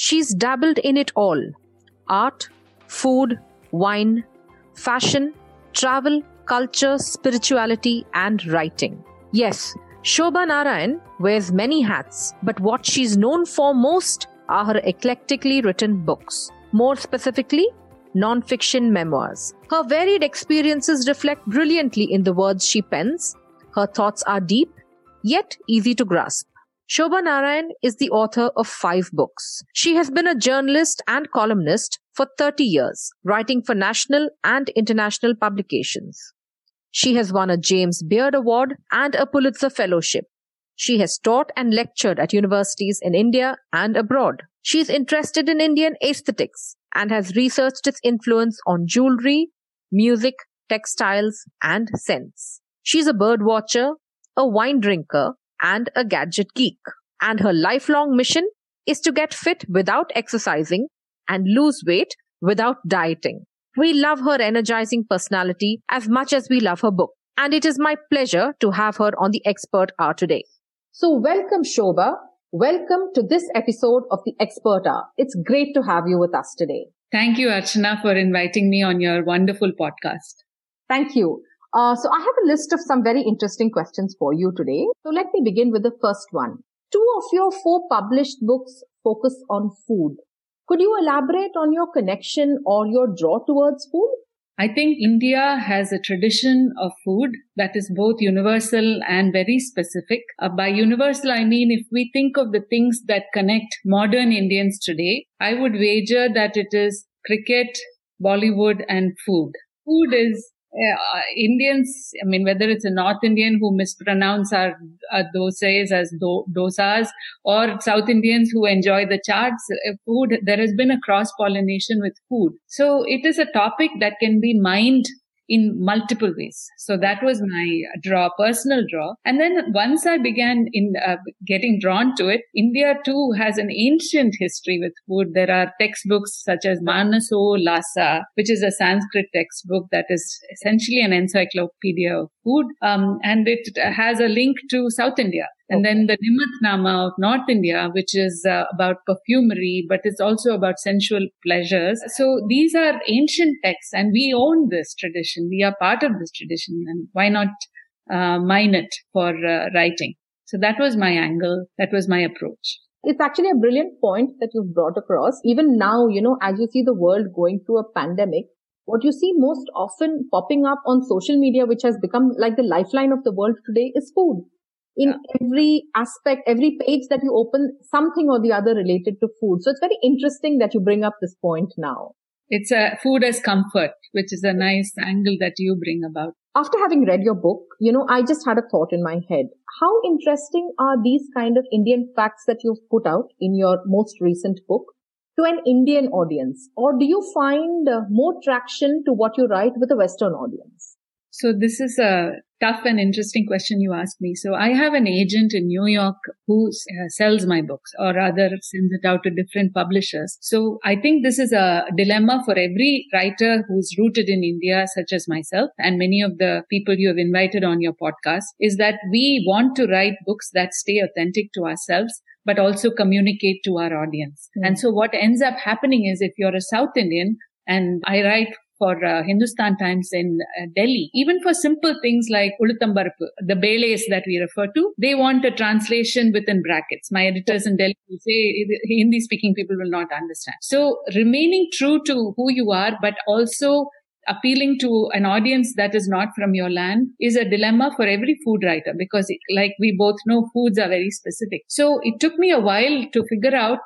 She's dabbled in it all art, food, wine, fashion, travel, culture, spirituality, and writing. Yes, Shobha Narayan wears many hats, but what she's known for most are her eclectically written books. More specifically, non-fiction memoirs. Her varied experiences reflect brilliantly in the words she pens. Her thoughts are deep, yet easy to grasp. Shobha Narayan is the author of five books. She has been a journalist and columnist for 30 years, writing for national and international publications. She has won a James Beard Award and a Pulitzer Fellowship. She has taught and lectured at universities in India and abroad. She is interested in Indian aesthetics and has researched its influence on jewelry, music, textiles, and scents. She's a bird watcher, a wine drinker, and a gadget geek. And her lifelong mission is to get fit without exercising and lose weight without dieting. We love her energizing personality as much as we love her book. And it is my pleasure to have her on the Expert Hour today. So welcome, Shobha. Welcome to this episode of the Expert Hour. It's great to have you with us today. Thank you, Archana, for inviting me on your wonderful podcast. Thank you. Uh, so I have a list of some very interesting questions for you today. So let me begin with the first one. Two of your four published books focus on food. Could you elaborate on your connection or your draw towards food? I think India has a tradition of food that is both universal and very specific. Uh, by universal, I mean if we think of the things that connect modern Indians today, I would wager that it is cricket, Bollywood and food. Food is uh, Indians, I mean, whether it's a North Indian who mispronounce our, dosas as do, dosas or South Indians who enjoy the chaats, uh, food, there has been a cross pollination with food. So it is a topic that can be mined in multiple ways. So that was my draw, personal draw. And then once I began in uh, getting drawn to it, India too has an ancient history with food. There are textbooks such as Manasollasa, which is a Sanskrit textbook that is essentially an encyclopedia of food. Um, and it has a link to South India. And then the Nimatnama of North India, which is uh, about perfumery, but it's also about sensual pleasures. So these are ancient texts and we own this tradition. We are part of this tradition and why not uh, mine it for uh, writing? So that was my angle. That was my approach. It's actually a brilliant point that you've brought across. Even now, you know, as you see the world going through a pandemic, what you see most often popping up on social media, which has become like the lifeline of the world today is food in yeah. every aspect, every page that you open, something or the other related to food. So it's very interesting that you bring up this point now. It's a food as comfort, which is a nice angle that you bring about. After having read your book, you know, I just had a thought in my head. How interesting are these kind of Indian facts that you've put out in your most recent book to an Indian audience? Or do you find uh, more traction to what you write with a Western audience? So this is a tough and interesting question you asked me. So I have an agent in New York who uh, sells my books or rather sends it out to different publishers. So I think this is a dilemma for every writer who's rooted in India, such as myself and many of the people you have invited on your podcast is that we want to write books that stay authentic to ourselves but also communicate to our audience. Mm. And so what ends up happening is if you're a South Indian and I write for uh, Hindustan Times in uh, Delhi. Even for simple things like Ulutambarpu, the belays that we refer to, they want a translation within brackets. My editors in Delhi will say Hindi speaking people will not understand. So remaining true to who you are, but also appealing to an audience that is not from your land is a dilemma for every food writer because like we both know foods are very specific. So it took me a while to figure out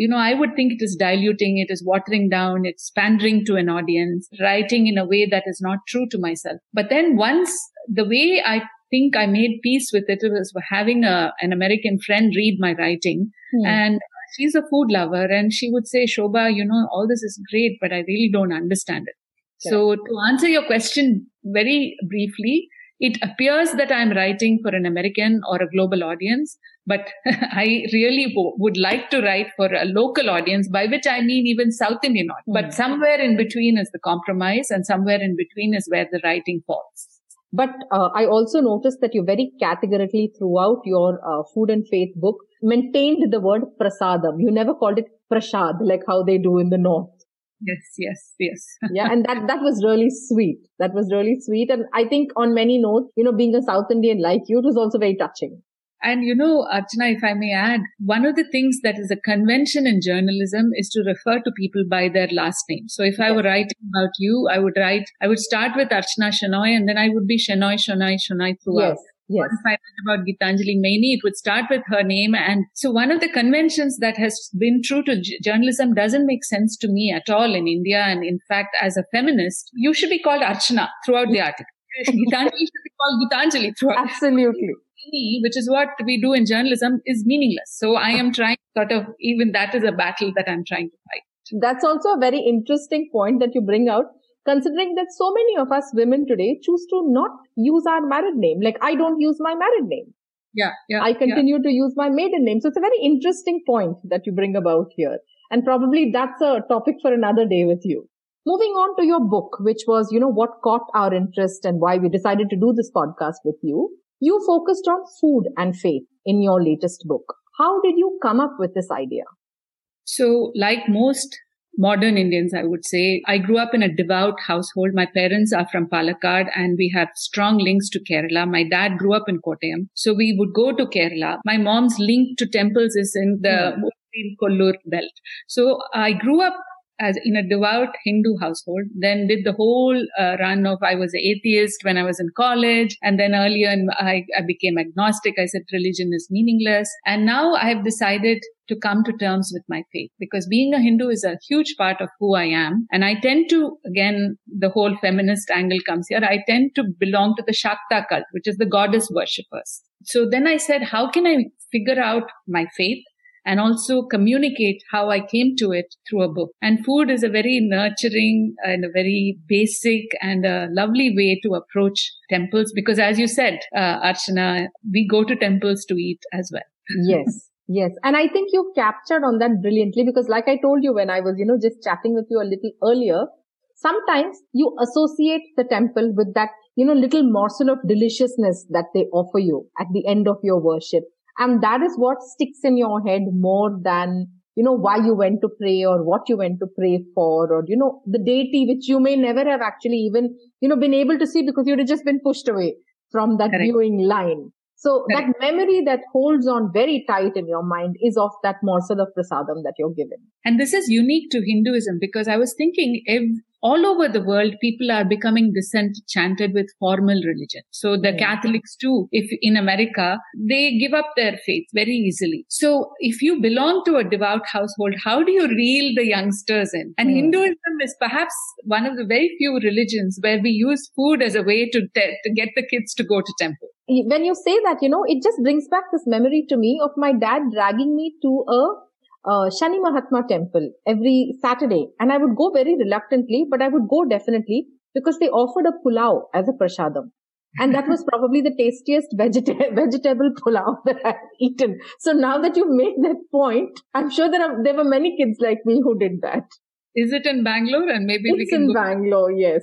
you know, I would think it is diluting, it is watering down, it's pandering to an audience, writing in a way that is not true to myself. But then once the way I think I made peace with it was having a, an American friend read my writing hmm. and she's a food lover and she would say, Shobha, you know, all this is great, but I really don't understand it. So to answer your question very briefly, it appears that I'm writing for an American or a global audience, but I really w- would like to write for a local audience, by which I mean even South Indian audience. Mm. But hmm. somewhere in between is the compromise and somewhere in between is where the writing falls. But uh, I also noticed that you very categorically throughout your uh, food and faith book, maintained the word prasadam. You never called it prasad like how they do in the north. Yes, yes, yes. yeah, and that that was really sweet. That was really sweet, and I think on many notes, you know, being a South Indian like you, it was also very touching. And you know, Archana, if I may add, one of the things that is a convention in journalism is to refer to people by their last name. So if I were writing about you, I would write, I would start with Archana Shenoy and then I would be Shenoy, Shenoy, Shenoy throughout. Yes. Yes. If I write about Gitanjali Maini, it would start with her name. And so one of the conventions that has been true to j- journalism doesn't make sense to me at all in India. And in fact, as a feminist, you should be called Archana throughout the article. Gitanjali should be called Gitanjali throughout. Absolutely which is what we do in journalism, is meaningless. So I am trying sort of, even that is a battle that I'm trying to fight. That's also a very interesting point that you bring out, considering that so many of us women today choose to not use our married name. Like I don't use my married name. Yeah, yeah. I continue yeah. to use my maiden name. So it's a very interesting point that you bring about here. And probably that's a topic for another day with you. Moving on to your book, which was, you know, what caught our interest and why we decided to do this podcast with you. You focused on food and faith in your latest book. How did you come up with this idea? So, like most modern Indians, I would say, I grew up in a devout household. My parents are from Palakkad and we have strong links to Kerala. My dad grew up in Kottayam. So we would go to Kerala. My mom's link to temples is in the mm. Kollur belt. So I grew up as in a devout Hindu household, then did the whole uh, run of I was an atheist when I was in college. And then earlier I, I became agnostic. I said religion is meaningless. And now I have decided to come to terms with my faith because being a Hindu is a huge part of who I am. And I tend to, again, the whole feminist angle comes here. I tend to belong to the Shakta cult, which is the goddess worshippers. So then I said, how can I figure out my faith? And also communicate how I came to it through a book. And food is a very nurturing and a very basic and a lovely way to approach temples because as you said, uh, Archana, we go to temples to eat as well. yes. Yes. And I think you captured on that brilliantly because like I told you when I was, you know, just chatting with you a little earlier, sometimes you associate the temple with that, you know, little morsel of deliciousness that they offer you at the end of your worship. And that is what sticks in your head more than, you know, why you went to pray or what you went to pray for or, you know, the deity which you may never have actually even, you know, been able to see because you'd have just been pushed away from that Correct. viewing line. So Correct. that memory that holds on very tight in your mind is of that morsel of prasadam that you're given. And this is unique to Hinduism because I was thinking if all over the world, people are becoming disenchanted with formal religion. So the Catholics too, if in America, they give up their faith very easily. So if you belong to a devout household, how do you reel the youngsters in? And hmm. Hinduism is perhaps one of the very few religions where we use food as a way to, te- to get the kids to go to temple. When you say that, you know, it just brings back this memory to me of my dad dragging me to a uh, Shani Mahatma temple every Saturday. And I would go very reluctantly, but I would go definitely because they offered a pulao as a prasadam. And that was probably the tastiest vegeta- vegetable pulao that I've eaten. So now that you've made that point, I'm sure there are, there were many kids like me who did that. Is it in Bangalore? And maybe we can it's in Bangalore, yes.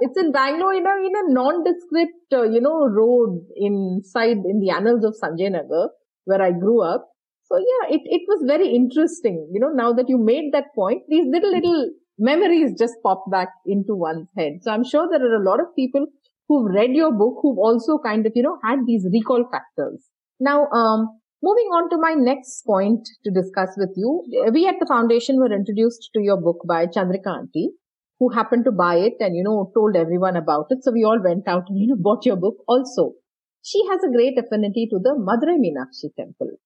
it's in Bangalore in a, in a nondescript, uh, you know, road inside in the annals of Sanjay Nagar, where I grew up. So yeah, it, it was very interesting. You know, now that you made that point, these little, little memories just pop back into one's head. So I'm sure there are a lot of people who've read your book who've also kind of, you know, had these recall factors. Now, um, moving on to my next point to discuss with you. We at the foundation were introduced to your book by Chandrika Auntie, who happened to buy it and, you know, told everyone about it. So we all went out and, you know, bought your book also. She has a great affinity to the Madurai Meenakshi temple.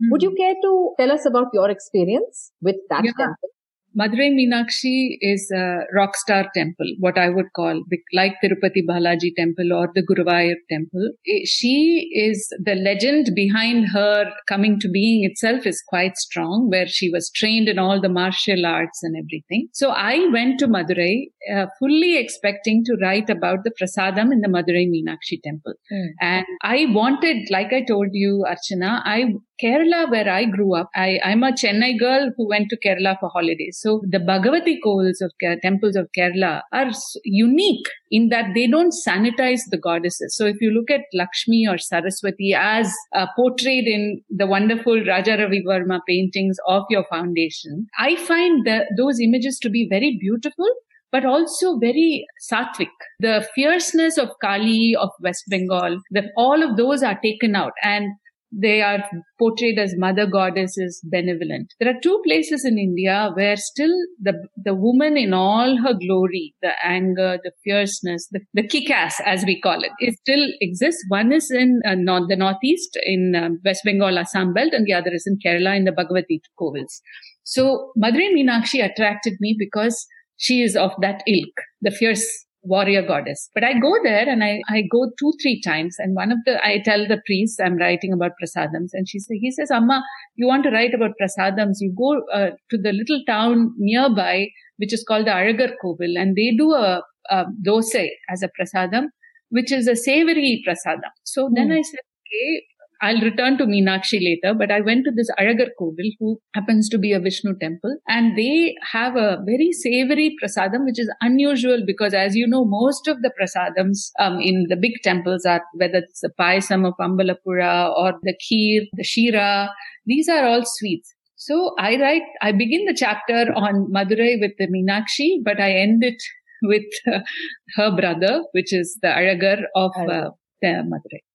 Mm-hmm. Would you hmm. care to tell us about your experience with that yeah. temple? Madurai Meenakshi is a rock star temple, what I would call like Tirupati Balaji temple or the Guruvayur temple. She is the legend behind her coming to being itself is quite strong, where she was trained in all the martial arts and everything. So I went to Madurai uh, fully expecting to write about the prasadam in the Madurai Meenakshi temple. Mm. And I wanted, like I told you, Archana, I Kerala, where I grew up, I, I'm a Chennai girl who went to Kerala for holidays. So the Bhagavati Kovils of temples of Kerala are unique in that they don't sanitize the goddesses. So if you look at Lakshmi or Saraswati as uh, portrayed in the wonderful Raja Ravi Varma paintings of your foundation, I find the, those images to be very beautiful but also very sattvic. The fierceness of Kali of West Bengal, the, all of those are taken out and they are portrayed as mother goddesses benevolent. There are two places in India where still the, the woman in all her glory, the anger, the fierceness, the, the kick-ass as we call it, it still exists. One is in uh, north, the northeast in uh, West Bengal, Assam belt and the other is in Kerala in the Bhagavati Kovils. So Madurai Meenakshi attracted me because she is of that ilk, the fierce warrior goddess. But I go there and I, I go two, three times. And one of the, I tell the priest I'm writing about prasadams and she say, he says, Amma, you want to write about prasadams, you go uh, to the little town nearby, which is called the Azhagar Kovil and they do a, a dosai as a prasadam, which is a savory prasadam. So mm. then hmm. I said, okay, I'll return to Meenakshi later, but I went to this Azhagar Kovil, who happens to be a Vishnu temple, and they have a very savory prasadam, which is unusual because, as you know, most of the prasadams um, in the big temples are whether it's the payasam of Ambalappuzha or the kheer, the shira, these are all sweets. So I write, I begin the chapter on Madurai with the Meenakshi, but I end it with uh, her brother, which is the Azhagar of uh, the Madurai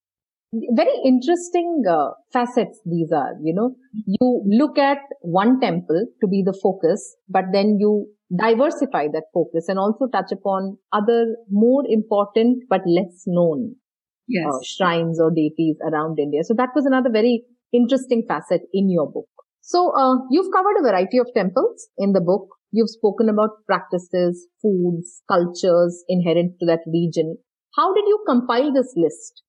very interesting uh, facets these are you know. You look at one temple to be the focus but then you diversify that focus and also touch upon other more important but less known yes. uh, shrines or deities around india. So that was another very interesting facet in your book. So uh, you've covered a variety of temples in the book. You've spoken about practices foods cultures inherent to that region. How did you compile this list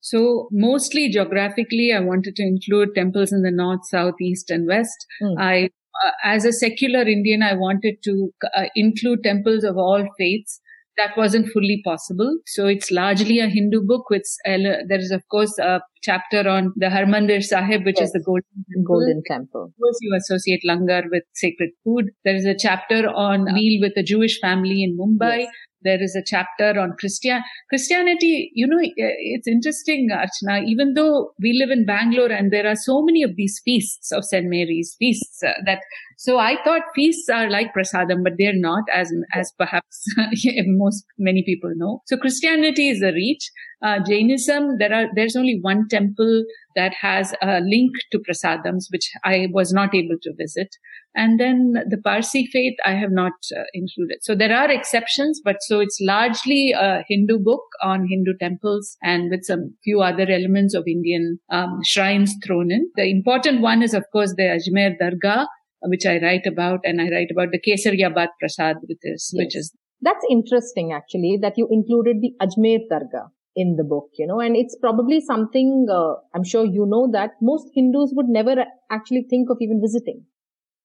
so mostly geographically, I wanted to include temples in the north, south, east, and west. Mm. I, uh, as a secular Indian, I wanted to uh, include temples of all faiths. That wasn't fully possible. So it's largely a Hindu book with, uh, there is of course a chapter on the Harmandir Sahib, which yes. is the golden temple. golden temple. Of course, you associate langar with sacred food. There is a chapter on meal with a Jewish family in Mumbai. Yes. There is a chapter on Christian Christianity. You know, it's interesting, Archana. Even though we live in Bangalore and there are so many of these feasts of St. Mary's feasts uh, that, so I thought feasts are like prasadam, but they're not as, as perhaps most, many people know. So Christianity is a reach. Uh, Jainism, there are, there's only one temple that has a link to prasadams, which I was not able to visit. And then the Parsi faith, I have not uh, included. So there are exceptions, but so it's largely a Hindu book on Hindu temples and with some few other elements of Indian um, shrines thrown in. The important one is, of course, the Ajmer Dargah, which I write about, and I write about the Kesariya Bhaat Prasad, which is, yes. which is. That's interesting, actually, that you included the Ajmer Dargah in the book, you know, and it's probably something, uh, I'm sure you know that most Hindus would never actually think of even visiting.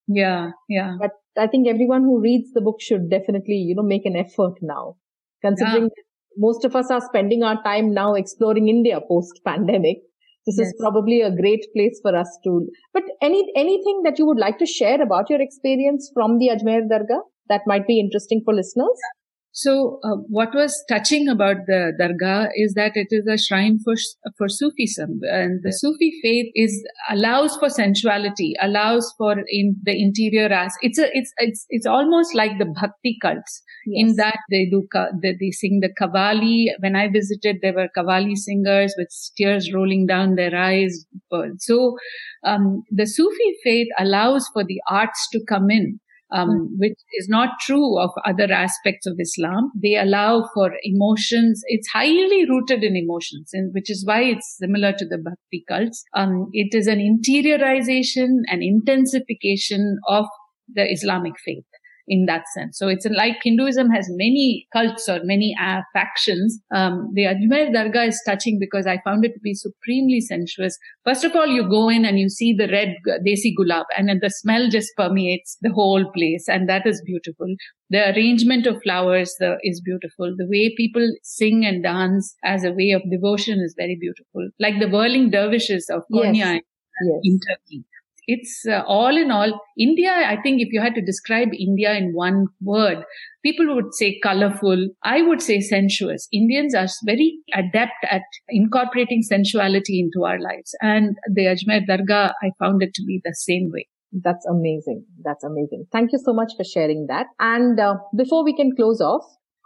Yeah, yeah. But I think everyone who reads the book should definitely, you know, make an effort now, considering yeah. most of us are spending our time now exploring India post pandemic. This yes. is probably a great place for us to, but any, anything that you would like to share about your experience from the Ajmer Dargah that might be interesting for listeners? So, uh, what was touching about the dargah is that it is a shrine for for Sufism, and the Sufi faith is allows for sensuality, allows for in the interior as it's a it's it's it's almost like the bhakti cults yes. in that they do they, they sing the qawwali. When I visited, there were qawwali singers with tears rolling down their eyes. So, um, the Sufi faith allows for the arts to come in um, mm. which is not true of other aspects of Islam. They allow for emotions. It's highly rooted in emotions, and which is why it's similar to the Bhakti cults. Um, it is an interiorization and intensification of the Islamic faith in that sense. So it's like Hinduism has many cults or many uh, factions. Um, the Ajmer Dargah is touching because I found it to be supremely sensuous. First of all, you go in and you see the red desi gulab and the smell just permeates the whole place. And that is beautiful. The arrangement of flowers uh, is beautiful. The way people sing and dance as a way of devotion is very beautiful. Like the whirling dervishes of Konya. Yes yes. in Turkey. It's uh, all in all, India, I think if you had to describe India in one word, people would say colorful. I would say sensuous. Indians are very adept at incorporating sensuality into our lives. And the Ajmer Dargah, I found it to be the same way. That's amazing. That's amazing. Thank you so much for sharing that. And uh, before we can close off,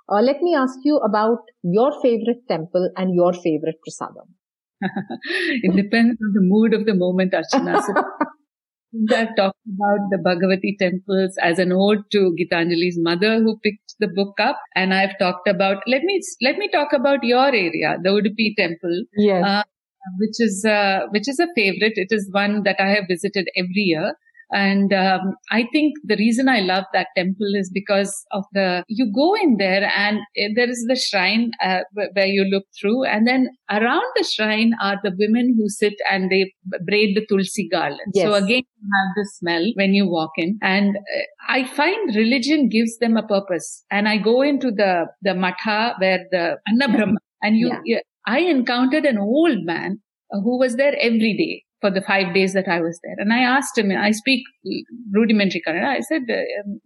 uh, let me ask you about your favorite temple and your favorite prasadam. it depends on the mood of the moment, Archana. So I've talked about the Bhagavati temples as an ode to Gitanjali's mother who picked the book up. And I've talked about, let me, let me talk about your area, the Udupi temple. Yes. Uh, which is, uh, which is a favorite. It is one that I have visited every year. And um, I think the reason I love that temple is because of the, you go in there and there is the shrine uh, where you look through and then around the shrine are the women who sit and they braid the tulsi garland. Yes. So again, you have the smell when you walk in and uh, I find religion gives them a purpose. And I go into the, the matha where the Anna Brahma and you, yeah. I encountered an old man who was there every day for the five days that I was there. And I asked him, I speak rudimentary Kannada. I said, uh, um,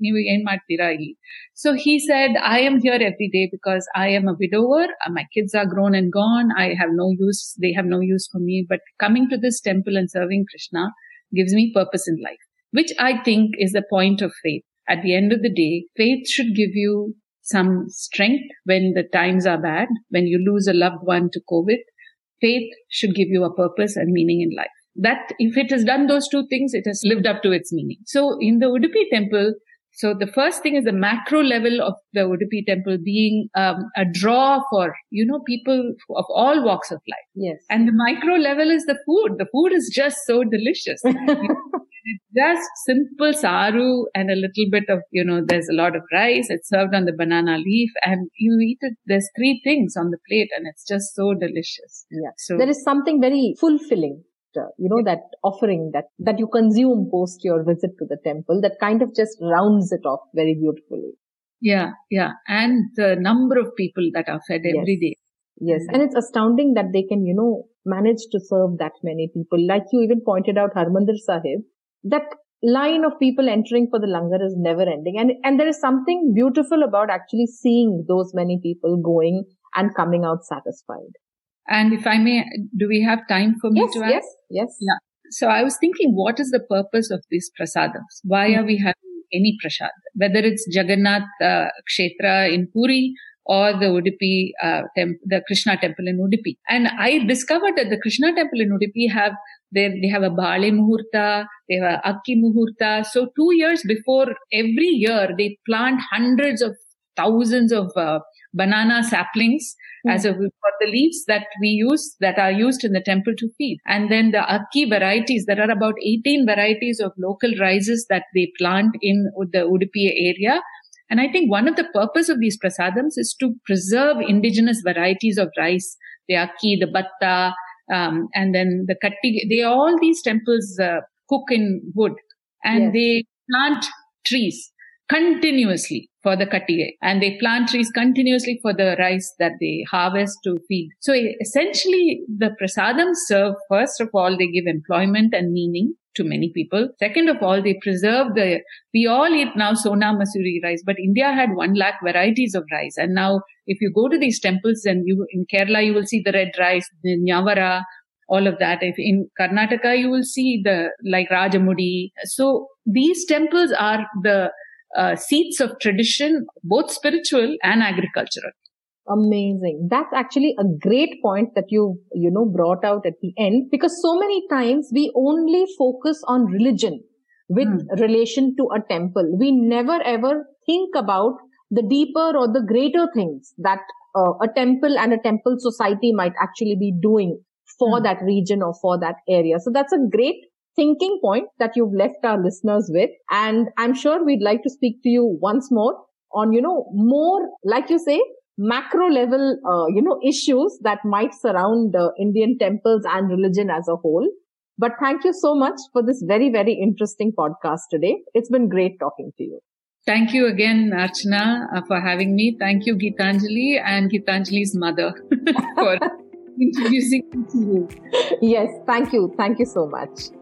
so he said, I am here every day because I am a widower. Uh, my kids are grown and gone. I have no use. They have no use for me. But coming to this temple and serving Krishna gives me purpose in life, which I think is the point of faith. At the end of the day, faith should give you some strength when the times are bad, when you lose a loved one to COVID. Faith should give you a purpose and meaning in life that if it has done those two things, it has lived up to its meaning. So in the Udupi temple, so the first thing is the macro level of the Udupi temple being um, a draw for, you know, people of all walks of life. Yes. And the micro level is the food. The food is just so delicious. just simple saru and a little bit of, you know, there's a lot of rice. It's served on the banana leaf and you eat it. There's three things on the plate and it's just so delicious. Yeah. So there is something very fulfilling uh, you know, that offering that, that you consume post your visit to the temple that kind of just rounds it off very beautifully. Yeah, yeah. And the number of people that are fed yes. every day. Yes. And it's astounding that they can, you know, manage to serve that many people. Like you even pointed out, Harmandir Sahib, that line of people entering for the langar is never ending. And, and there is something beautiful about actually seeing those many people going and coming out satisfied. And if I may, do we have time for me yes, to ask? Yes, yes. Yeah. So I was thinking, what is the purpose of these prasadams? Why mm-hmm. are we having any prasad? Whether it's Jagannath uh, Kshetra in Puri or the Udupi, uh, temp- the Krishna temple in Udupi. And I discovered that the Krishna temple in Udupi have they, they have a Bale Muhurta, they have a Akki Muhurta. So two years before every year, they plant hundreds of thousands of uh, banana saplings mm. as a for the leaves that we use that are used in the temple to feed. And then the akki varieties, there are about 18 varieties of local rices that they plant in the Udupi area. And I think one of the purpose of these prasadams is to preserve indigenous varieties of rice, the akki, the batta, um, and then the katti. They all these temples uh, cook in wood and yes. they plant trees continuously for the kattige and they plant trees continuously for the rice that they harvest to feed. So essentially the prasadams serve, first of all, they give employment and meaning to many people. Second of all, they preserve the, we all eat now Sona Masuri rice, but India had one lakh varieties of rice. And now if you go to these temples and you, in Kerala, you will see the red rice, the Njavara, all of that. If in Karnataka, you will see the, like Rajamudi. So these temples are the, uh, seats of tradition, both spiritual and agricultural. Amazing. That's actually a great point that you, you know, brought out at the end because so many times we only focus on religion with hmm. relation to a temple. We never ever think about the deeper or the greater things that uh, a temple and a temple society might actually be doing for hmm. that region or for that area. So that's a great thinking point that you've left our listeners with. And I'm sure we'd like to speak to you once more on, you know, more, like you say, macro level, uh, you know, issues that might surround uh, Indian temples and religion as a whole. But thank you so much for this very, very interesting podcast today. It's been great talking to you. Thank you again, Archana, uh, for having me. Thank you, Gitanjali and Gitanjali's mother for introducing me to you. Yes, thank you. Thank you so much.